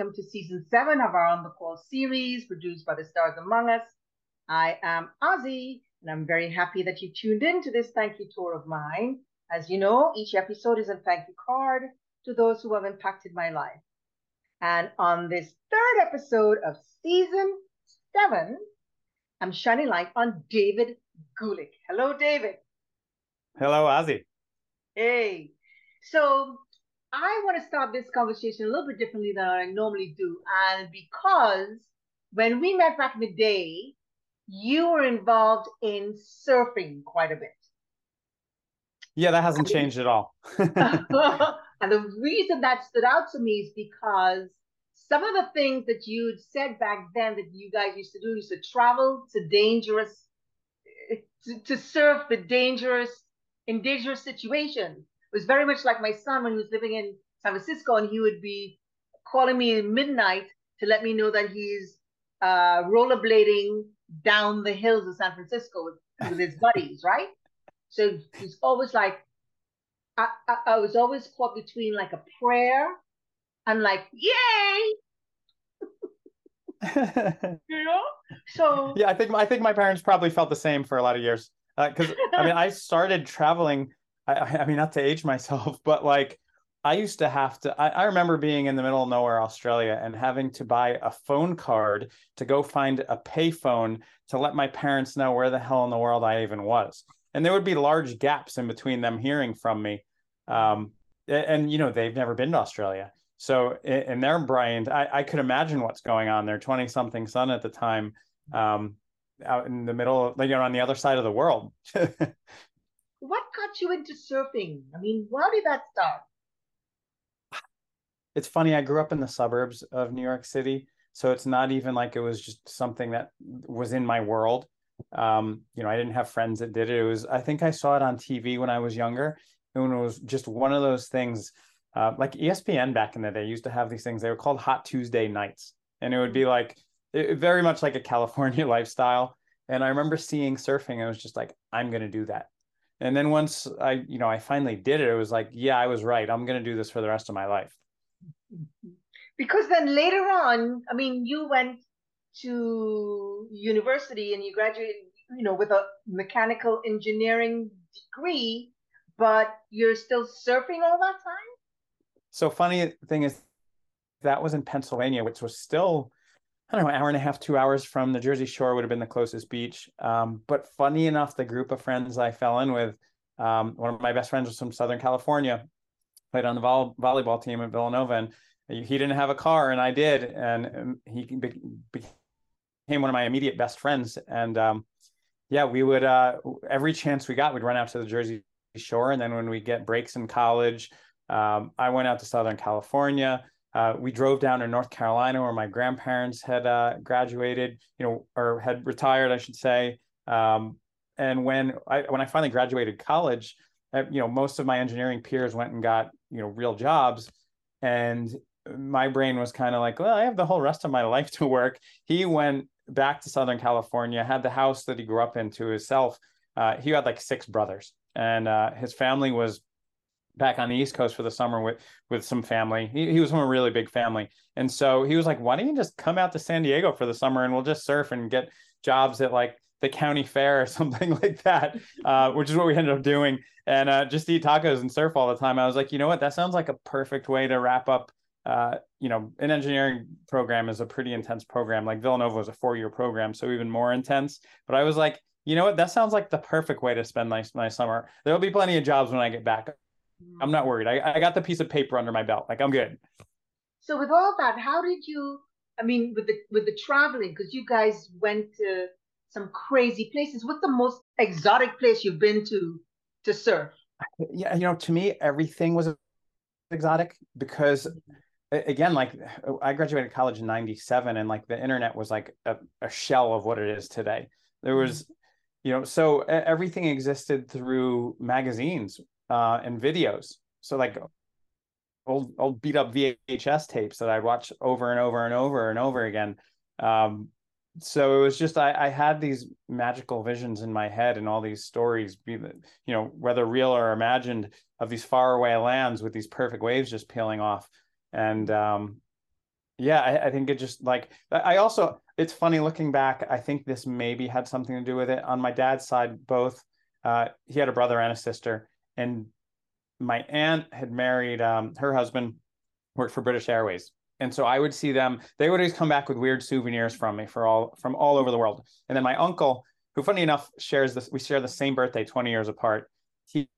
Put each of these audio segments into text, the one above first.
Welcome to season seven of our On the Call series produced by the Stars Among Us. I am Ozzy, and I'm very happy that you tuned in to this thank you tour of mine. As you know, each episode is a thank you card to those who have impacted my life. And on this third episode of season seven, I'm shining light on David Gulick. Hello, David. Hello, Ozzy. Hey. So I want to start this conversation a little bit differently than I normally do. And because when we met back in the day, you were involved in surfing quite a bit. Yeah, that hasn't changed at all. and the reason that stood out to me is because some of the things that you'd said back then that you guys used to do used to travel to dangerous eh, to, to surf the dangerous in dangerous situations it was very much like my son when he was living in San Francisco and he would be calling me at midnight to let me know that he's uh, rollerblading down the hills of San Francisco with, with his buddies, right? So he's always like, I, I, I was always caught between like a prayer and like, yay, you know? So yeah i think i think my parents probably felt the same for a lot of years. Because uh, i mean i started traveling I, I mean not to age myself but like i used to have to I, I remember being in the middle of nowhere australia and having to buy a phone card to go find a payphone to let my parents know where the hell in the world i even was and there would be large gaps in between them hearing from me um, and, and you know they've never been to australia so in their brain, I, I could imagine what's going on. Their 20 something son at the time, um, out in the middle, you know, on the other side of the world. what got you into surfing? I mean, how did that start? It's funny. I grew up in the suburbs of New York City. So it's not even like it was just something that was in my world. Um, you know, I didn't have friends that did it. It was, I think I saw it on TV when I was younger. And it was just one of those things uh, like ESPN back in the day used to have these things. They were called Hot Tuesday nights, and it would be like it, very much like a California lifestyle. And I remember seeing surfing, and it was just like, I'm going to do that. And then once I, you know, I finally did it, it was like, yeah, I was right. I'm going to do this for the rest of my life. Because then later on, I mean, you went to university and you graduated, you know, with a mechanical engineering degree, but you're still surfing all that time? So funny thing is that was in Pennsylvania, which was still, I don't know, hour and a half, two hours from the Jersey Shore would have been the closest beach. Um, but funny enough, the group of friends I fell in with, um, one of my best friends was from Southern California, played on the vol- volleyball team at Villanova, and he didn't have a car, and I did, and he be- became one of my immediate best friends. And um, yeah, we would uh, every chance we got, we'd run out to the Jersey Shore, and then when we get breaks in college um, I went out to Southern California. Uh, we drove down to North Carolina where my grandparents had uh, graduated, you know, or had retired, I should say. Um, and when I when I finally graduated college, uh, you know, most of my engineering peers went and got you know real jobs, and my brain was kind of like, well, I have the whole rest of my life to work. He went back to Southern California, had the house that he grew up in to himself. Uh, he had like six brothers, and uh, his family was back on the East Coast for the summer with with some family. He, he was from a really big family, and so he was like, "Why don't you just come out to San Diego for the summer and we'll just surf and get jobs at like the county fair or something like that," uh, which is what we ended up doing, and uh, just eat tacos and surf all the time. I was like, you know what, that sounds like a perfect way to wrap up. Uh, you know, an engineering program is a pretty intense program. Like Villanova was a four year program, so even more intense. But I was like, you know what, that sounds like the perfect way to spend my, my summer. There'll be plenty of jobs when I get back I'm not worried. I, I got the piece of paper under my belt. Like I'm good. So with all that, how did you? I mean, with the with the traveling, because you guys went to some crazy places. What's the most exotic place you've been to to surf? Yeah, you know, to me, everything was exotic because again like i graduated college in 97 and like the internet was like a, a shell of what it is today there was mm-hmm. you know so everything existed through magazines uh, and videos. So like old old beat up VHS tapes that I'd watch over and over and over and over again. Um, so it was just I, I had these magical visions in my head and all these stories, be you know whether real or imagined, of these faraway lands with these perfect waves just peeling off. And um, yeah, I, I, think it just like I also it's funny looking back. I think this maybe had something to do with it. On my dad's side, both uh, he had a brother and a sister, and my aunt had married um, her husband worked for British Airways, and so I would see them. They would always come back with weird souvenirs from me for all from all over the world. And then my uncle, who funny enough shares this, we share the same birthday, twenty years apart. He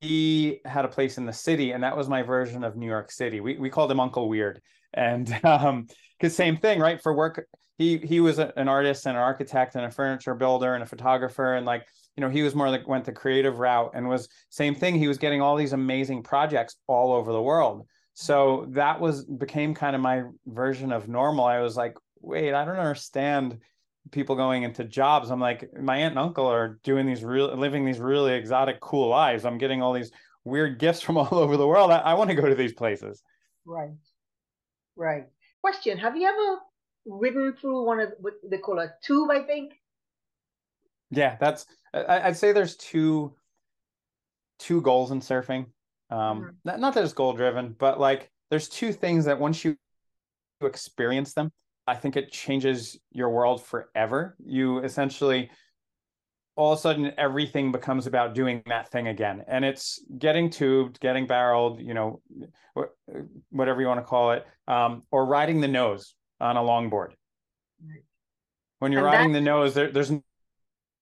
he had a place in the city, and that was my version of New York City. We we called him Uncle Weird, and um, because same thing, right? For work, he he was a, an artist and an architect and a furniture builder and a photographer, and like you know he was more like went the creative route and was same thing. He was getting all these amazing projects all over the world. So that was became kind of my version of normal. I was like, wait, I don't understand people going into jobs i'm like my aunt and uncle are doing these real living these really exotic cool lives i'm getting all these weird gifts from all over the world i, I want to go to these places right right question have you ever ridden through one of what they call a tube i think yeah that's I, would say there's two two goals in surfing um mm-hmm. not, not that it's goal driven but like there's two things that once you experience them I think it changes your world forever. You essentially all of a sudden everything becomes about doing that thing again and it's getting tubed getting barreled you know whatever you want to call it um, or riding the nose on a longboard when you're and riding the nose there, there's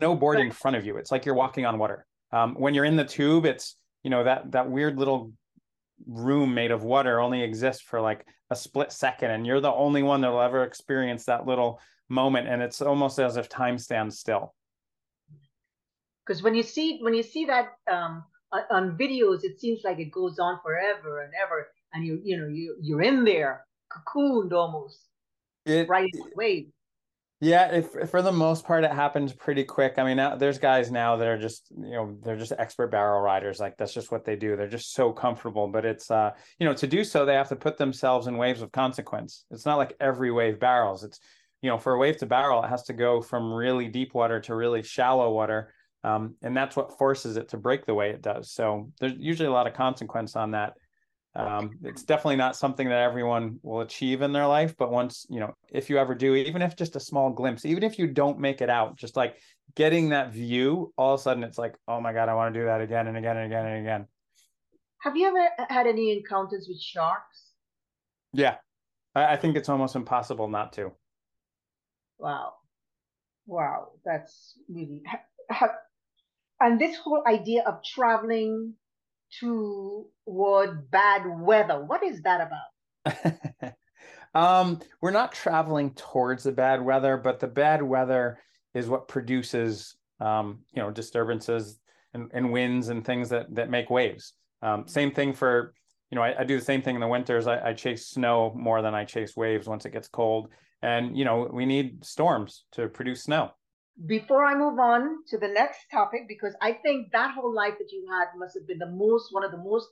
no board in front of you. It's like you're walking on water. Um, when you're in the tube it's you know that that weird little room made of water only exists for like a split second and you're the only one that'll ever experience that little moment and it's almost as if time stands still. Because when you see when you see that um, on videos it seems like it goes on forever and ever and you you know you you're in there cocooned almost it, right away yeah, if, for the most part it happens pretty quick. I mean, now, there's guys now that are just you know they're just expert barrel riders. Like that's just what they do. They're just so comfortable. But it's uh you know to do so they have to put themselves in waves of consequence. It's not like every wave barrels. It's you know for a wave to barrel it has to go from really deep water to really shallow water. Um, and that's what forces it to break the way it does. So there's usually a lot of consequence on that um, it's definitely not something that everyone will achieve in their life but once you know if you ever do even if just a small glimpse even if you don't make it out just like getting that view all of a sudden it's like oh my god i want to do that again and again and again and again. Have you ever had any encounters with sharks? Yeah. I, I think it's almost impossible not to. Wow. Wow. That's really and this whole idea of traveling toward bad weather. What is that about? um, we're not traveling towards the bad weather, but the bad weather is what produces, um, you know, disturbances and, and winds and things that that make waves. Um, same thing for, you know, I, I, do the same thing in the winters. I, I chase snow more than I chase waves once it gets cold, and you know, we need storms to produce snow before I move on to the next topic, because I think that whole life that you had must have been the most, one of the most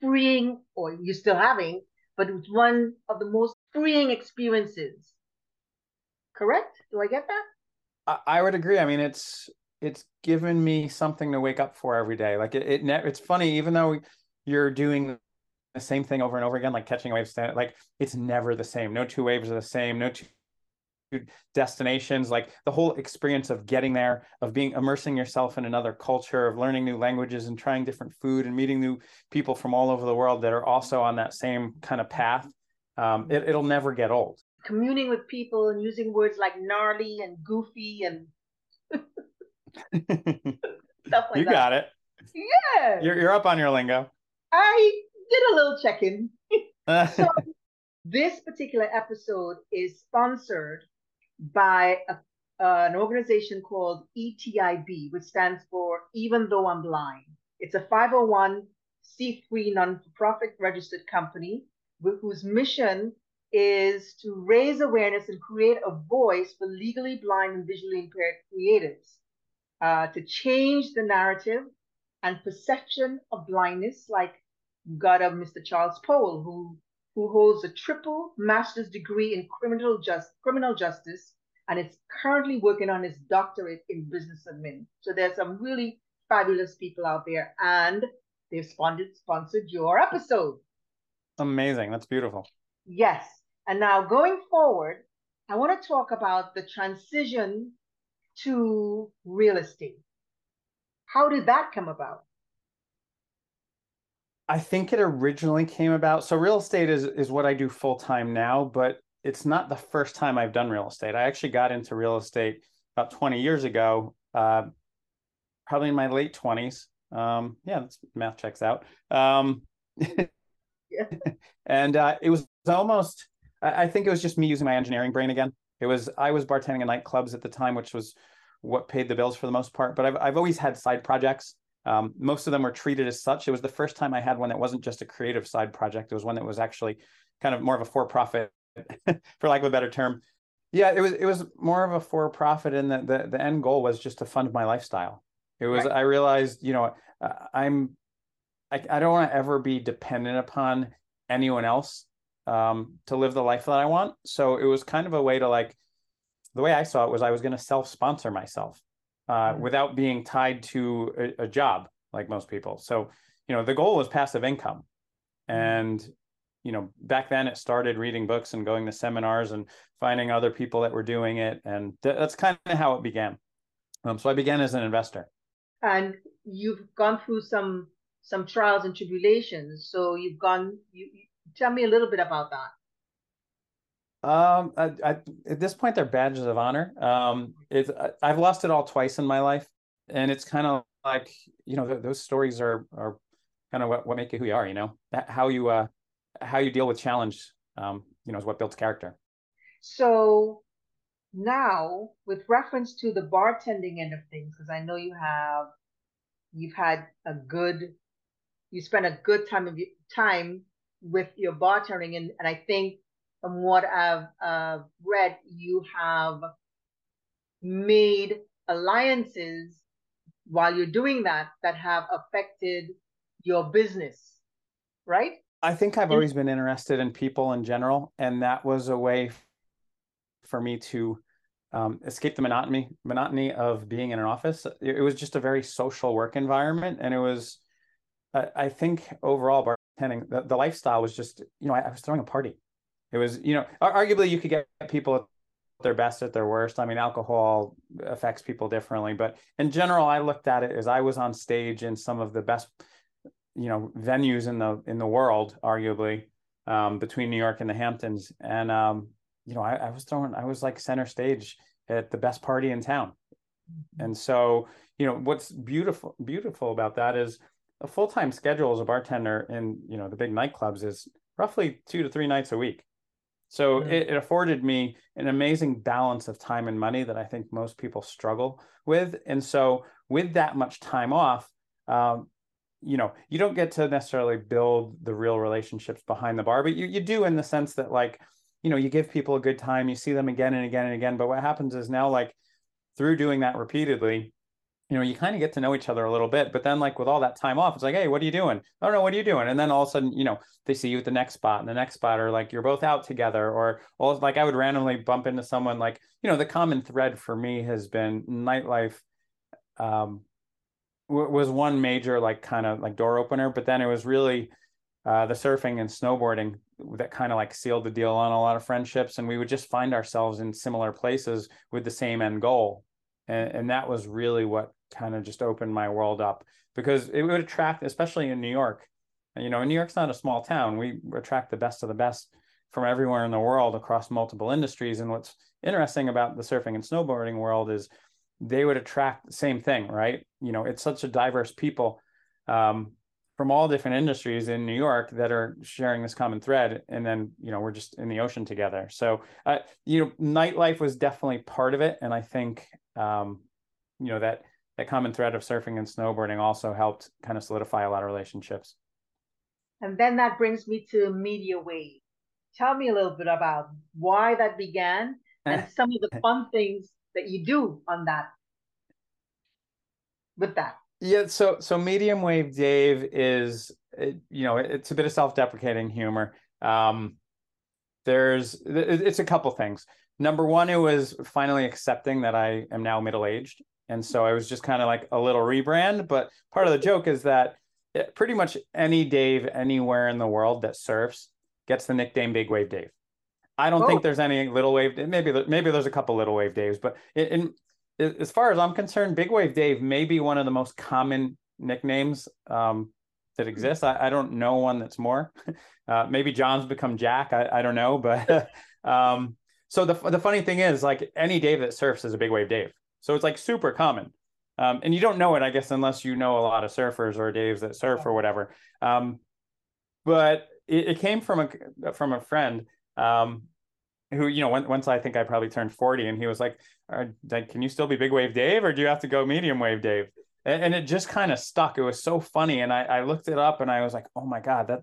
freeing, or you're still having, but it was one of the most freeing experiences. Correct? Do I get that? I, I would agree. I mean, it's it's given me something to wake up for every day. Like it, it it's funny, even though you're doing the same thing over and over again, like catching a wave, like it's never the same. No two waves are the same. No two destinations like the whole experience of getting there of being immersing yourself in another culture of learning new languages and trying different food and meeting new people from all over the world that are also on that same kind of path um, it, it'll never get old. Communing with people and using words like gnarly and goofy and stuff like you that. You got it. Yeah. You're, you're up on your lingo. I did a little check-in so this particular episode is sponsored by a, uh, an organization called ETIB, which stands for Even Though I'm Blind. It's a 501c3 non-profit registered company whose mission is to raise awareness and create a voice for legally blind and visually impaired creatives, uh, to change the narrative and perception of blindness, like got of Mr. Charles Powell, who who holds a triple master's degree in criminal, just, criminal justice and is currently working on his doctorate in business admin. So there's some really fabulous people out there, and they've sponsored, sponsored your episode. amazing. That's beautiful. Yes. And now going forward, I want to talk about the transition to real estate. How did that come about? I think it originally came about. So real estate is is what I do full time now, but it's not the first time I've done real estate. I actually got into real estate about 20 years ago, uh, probably in my late 20s. Um, yeah, math checks out. Um, yeah. and uh, it was almost, I, I think it was just me using my engineering brain again. It was, I was bartending in nightclubs at the time, which was what paid the bills for the most part. But I've, I've always had side projects. Um, most of them were treated as such. It was the first time I had one that wasn't just a creative side project. It was one that was actually kind of more of a for-profit, for lack of a better term. Yeah, it was it was more of a for-profit, and the, the the end goal was just to fund my lifestyle. It was right. I realized, you know, I'm I, I don't want to ever be dependent upon anyone else um, to live the life that I want. So it was kind of a way to like the way I saw it was I was going to self-sponsor myself uh, without being tied to a, a, job like most people. So you know the goal was passive income, mm-hmm. and you know back then it started reading books and going to seminars and finding other people that were doing it, and th- that's kind of how it began. Um, so I began as an investor. And you've gone through some some trials and tribulations. So you've gone. You, you tell me a little bit about that. Um, I, I, at this point, they're badges of honor. Um, it's I've lost it all twice in my life, and it's kind of like you know th- those stories are are kind of what, what make you who you are. You know that, how you uh how you deal with challenge. Um, you know is what builds character. So now, with reference to the bartending end of things, because I know you have you've had a good you spent a good time of your time with your bartending and, and i think from what i've uh, read you have made alliances while you're doing that that have affected your business right i think i've always been interested in people in general and that was a way for me to um, escape the monotony monotony of being in an office. It, was just a very social work environment, and it was, I, I think, overall bartending the, the, lifestyle was just you know I, I, was throwing a party. It was you know arguably you could get people at their best at their worst. I mean, alcohol affects people differently, but in general, I looked at it as I was on stage in some of the best you know venues in the in the world, arguably um, between New York and the Hamptons, and um, you know, I, I was throwing, I was like center stage at the best party in town. Mm-hmm. And so, you know, what's beautiful, beautiful about that is a full-time schedule as a bartender in, you know, the big nightclubs is roughly two to three nights a week. So mm-hmm. it, it, afforded me an amazing balance of time and money that I think most people struggle with. And so with that much time off, um, you know, you don't get to necessarily build the real relationships behind the bar, but you, you do in the sense that like, you know you give people a good time you see them again and again and again but what happens is now like through doing that repeatedly you know you kind of get to know each other a little bit but then like with all that time off it's like hey what are you doing? I don't know, what are you doing? And then all of a sudden you know they see you at the next spot and the next spot or like you're both out together or well like i would randomly bump into someone like you know the common thread for me has been nightlife um was one major like kind of like door opener but then it was really uh, the surfing and snowboarding that kind of like sealed the deal on a lot of friendships and we would just find ourselves in similar places with the same end goal and, and that was really what kind of just opened my world up because it would attract especially in new york you know new york's not a small town. We attract the best of the best from everywhere in the world across multiple industries. And what's interesting about the surfing and snowboarding world is they would attract the same thing right? You know it's such a diverse people um, from all different industries in New York that are sharing this common thread, and then you know we're just in the ocean together. So uh, you know, nightlife was definitely part of it, and I think um, you know that that common thread of surfing and snowboarding also helped kind of solidify a lot of relationships. And then that brings me to Medium Wave. Tell me a little bit about why that began and some of the fun things that you do on that with that. Yeah, so so medium wave Dave is you know it's a bit of self-deprecating humor. Um, there's it's a couple things. Number one, it was finally accepting that I am now middle aged, and so I was just kind of like a little rebrand. But part of the joke is that pretty much any Dave anywhere in the world that surfs gets the nickname Big Wave Dave. I don't oh. think there's any little wave. Maybe maybe there's a couple little wave Daves, but in, in, as far as I'm concerned, Big Wave Dave may be one of the most common nicknames um, that exists. I, I, don't know one that's more. Uh, maybe John's become Jack. I, I don't know, but um, so the the funny thing is, like any Dave that surfs is a Big Wave Dave. So it's like super common. Um, and you don't know it, I guess, unless you know a lot of surfers or Daves that surf or whatever. Um, but it, it, came from a from a friend um, who, you know, when, once I think I probably turned forty, and he was like, like, "Can you still be big wave Dave, or do you have to go medium wave Dave?" And, and it just kind of stuck. It was so funny, and I, I looked it up, and I was like, "Oh my god, that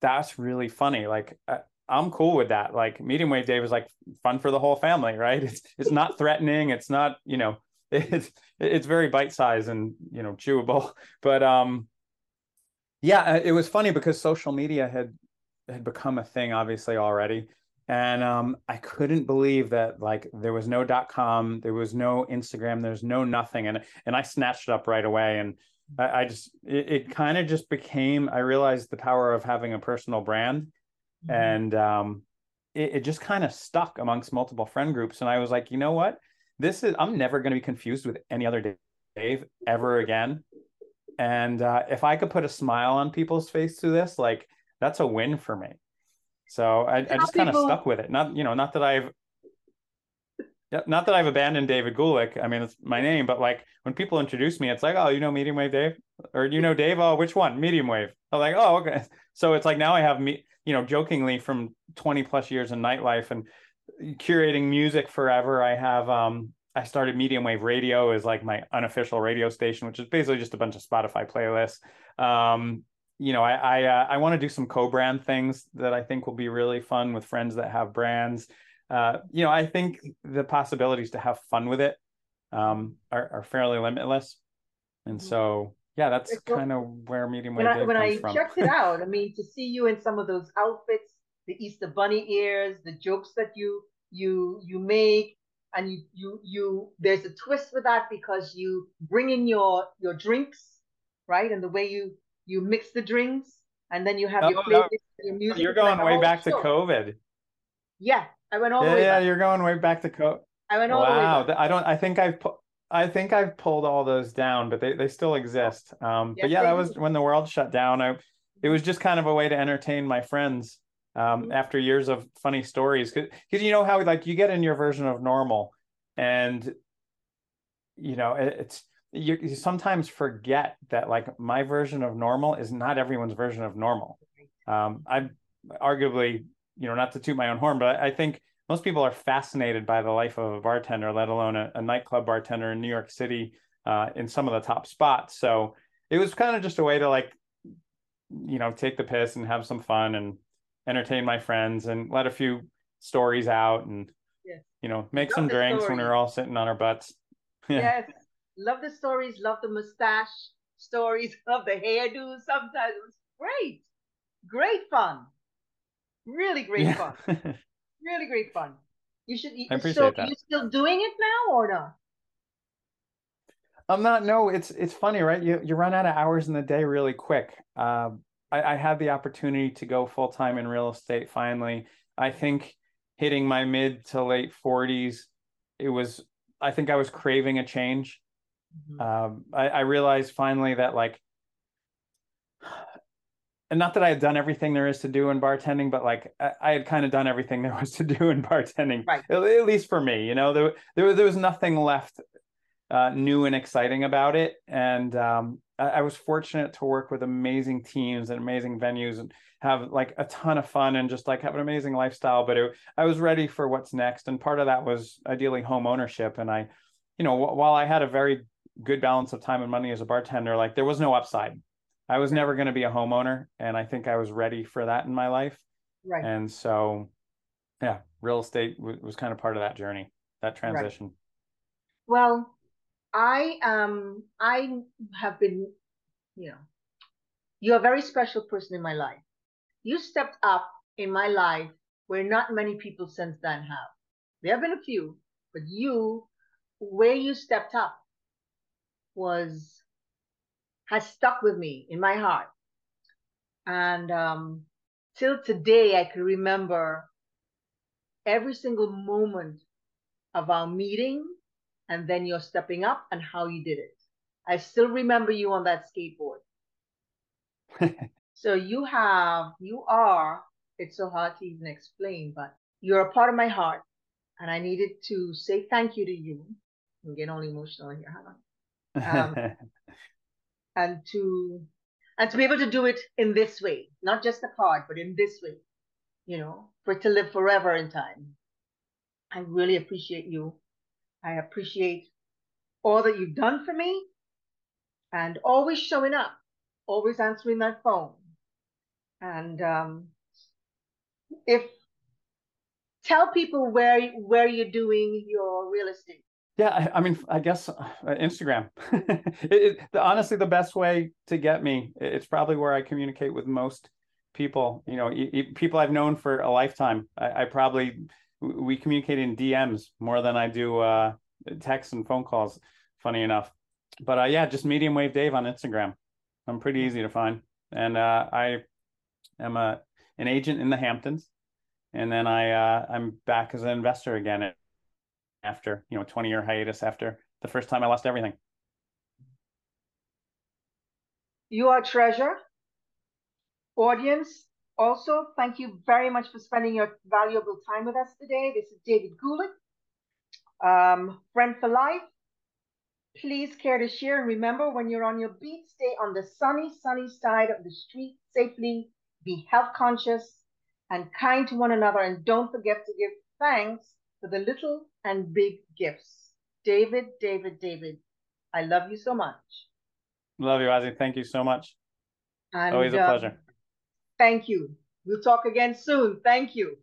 that's really funny!" Like. I, I'm cool with that. Like medium wave Dave was like fun for the whole family, right? It's it's not threatening. It's not, you know, it's it's very bite sized and you know chewable. But um, yeah, uh, it was funny because social media had had become a thing obviously already, and um, I couldn't believe that like there was no dot com, there was no Instagram, there's no nothing, and and I snatched it up right away and. I, I just it, it kind of just became I realized the power of having a personal brand. And um it, it just kind of stuck amongst multiple friend groups and I was like you know what this is I'm never going to be confused with any other Dave ever again. And uh, if I could put a smile on people's face through this, like that's a win for me. So I, I just kind of stuck with it. Not you know, not that I've not that I've abandoned David Gulick. I mean, it's my name, but like when people introduce me, it's like, oh, you know, medium wave Dave, or you know, Dave. Oh, which one? Medium wave. I'm like, oh, okay. So it's like now I have me, you know, jokingly from 20 plus years in nightlife and curating music forever. I have um I started Medium Wave Radio as like my unofficial radio station, which is basically just a bunch of Spotify playlists. Um, you know, I I, uh, I want to do some co-brand things that I think will be really fun with friends that have brands. Uh, you know, I think the possibilities to have fun with it um, are, are fairly limitless, and so yeah, that's kind of where Medium Wave. When I, when I from. checked it out, I mean, to see you in some of those outfits the Easter bunny ears, the jokes that you you you make, and you you you there's a twist with that because you bring in your your drinks, right? And the way you you mix the drinks, and then you have your playlist, no. your music. You're going way back show. to COVID. Yeah, I went all yeah, the way. Yeah, back. you're going way back to COVID. I went all wow. the way. Wow, I don't. I think I've. Pu- I think I've pulled all those down, but they, they still exist. Um, but yeah, that was when the world shut down. I, it was just kind of a way to entertain my friends um, after years of funny stories. Because you know how like you get in your version of normal and you know it, it's you, you sometimes forget that like my version of normal is not everyone's version of normal. Um, i'm arguably you know not to toot my own horn but i think most people are fascinated by the life of a bartender let alone a, a nightclub bartender in new york city uh, in some of the top spots. So it was kind of just a way to like you know take the piss and have some fun and entertain my friends and let a few stories out and yes. you know make love some drinks when we're all sitting on our butts. Yeah. yes. Love the stories love the mustache stories love the hairdo sometimes. It was great. Great fun. Really great yeah. fun really great fun you should I appreciate so that. you still doing it now or not I'm not. No, it's it's funny, right? You you run out of hours in the day really quick. Um, I, I had the opportunity to go full time in real estate finally. I think hitting my mid to late 40s, it was, I think I was craving a change. Mm-hmm. Um, I, I realized finally that, like, and not that I had done everything there is to do in bartending, but like I, I had kind of done everything there was to do in bartending, right. at, at, least for me. You know, there there, there was nothing left uh, new and exciting about it, and um, I was fortunate to work with amazing teams and amazing venues and have like a ton of fun and just like have an amazing lifestyle. But it, I was ready for what's next, and part of that was ideally home ownership. And I, you know, while I had a very good balance of time and money as a bartender, like there was no upside. I was never going to be a homeowner, and I think I was ready for that in my life. Right. And so, yeah, real estate w- was kind of part of that journey, that transition. Right. Well, I um I have been, you know, you're a very special person in my life. You stepped up in my life where not many people since then have. There have been a few, but you, where you stepped up, was has stuck with me in my heart. And um, till today, I can remember every single moment of our meeting and then you're stepping up and how you did it. I still remember you on that skateboard. so you have, you are, it's so hard to even explain, but you're a part of my heart. And I needed to say thank you to you. I'm getting all emotional here, Hannah. Um, and to and to be able to do it in this way, not just the card, but in this way, you know, for it to live forever in time. I really appreciate you. I appreciate all that you've done for me and always showing up, always answering that phone. And um, if tell people where where you're doing your real estate. Yeah, I, I mean, I guess uh, Instagram. it, it, honestly, the best way to get me. It's probably where I communicate with most people. You know, people I've known for a lifetime. I, I probably we communicate in DMs more than I do uh, texts and phone calls. Funny enough, but uh, yeah, just medium wave Dave on Instagram. I'm pretty easy to find, and uh, I am a an agent in the Hamptons, and then I uh, I'm back as an investor again after you know 20 year hiatus after the first time I lost everything. You are treasure. Audience, also, thank you very much for spending your valuable time with us today. This is David Gulick, um, friend for life. Please care to share and remember when you're on your beat, stay on the sunny, sunny side of the street safely, be health conscious and kind to one another, and don't forget to give thanks for the little and big gifts. David, David, David, I love you so much. Love you, Ozzy. Thank you so much. And, Always a um, pleasure. Thank you. We'll talk again soon. Thank you.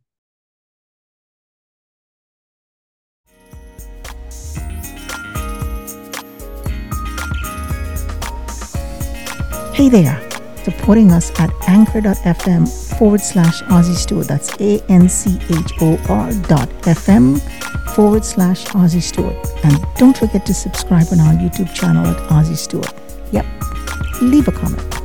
Hey there, supporting us at anchor.fm forward slash Ozzy Stewart. That's A N C H O R dot FM forward slash Ozzy Stewart. And don't forget to subscribe on our YouTube channel at Ozzy Stewart. Yep, leave a comment.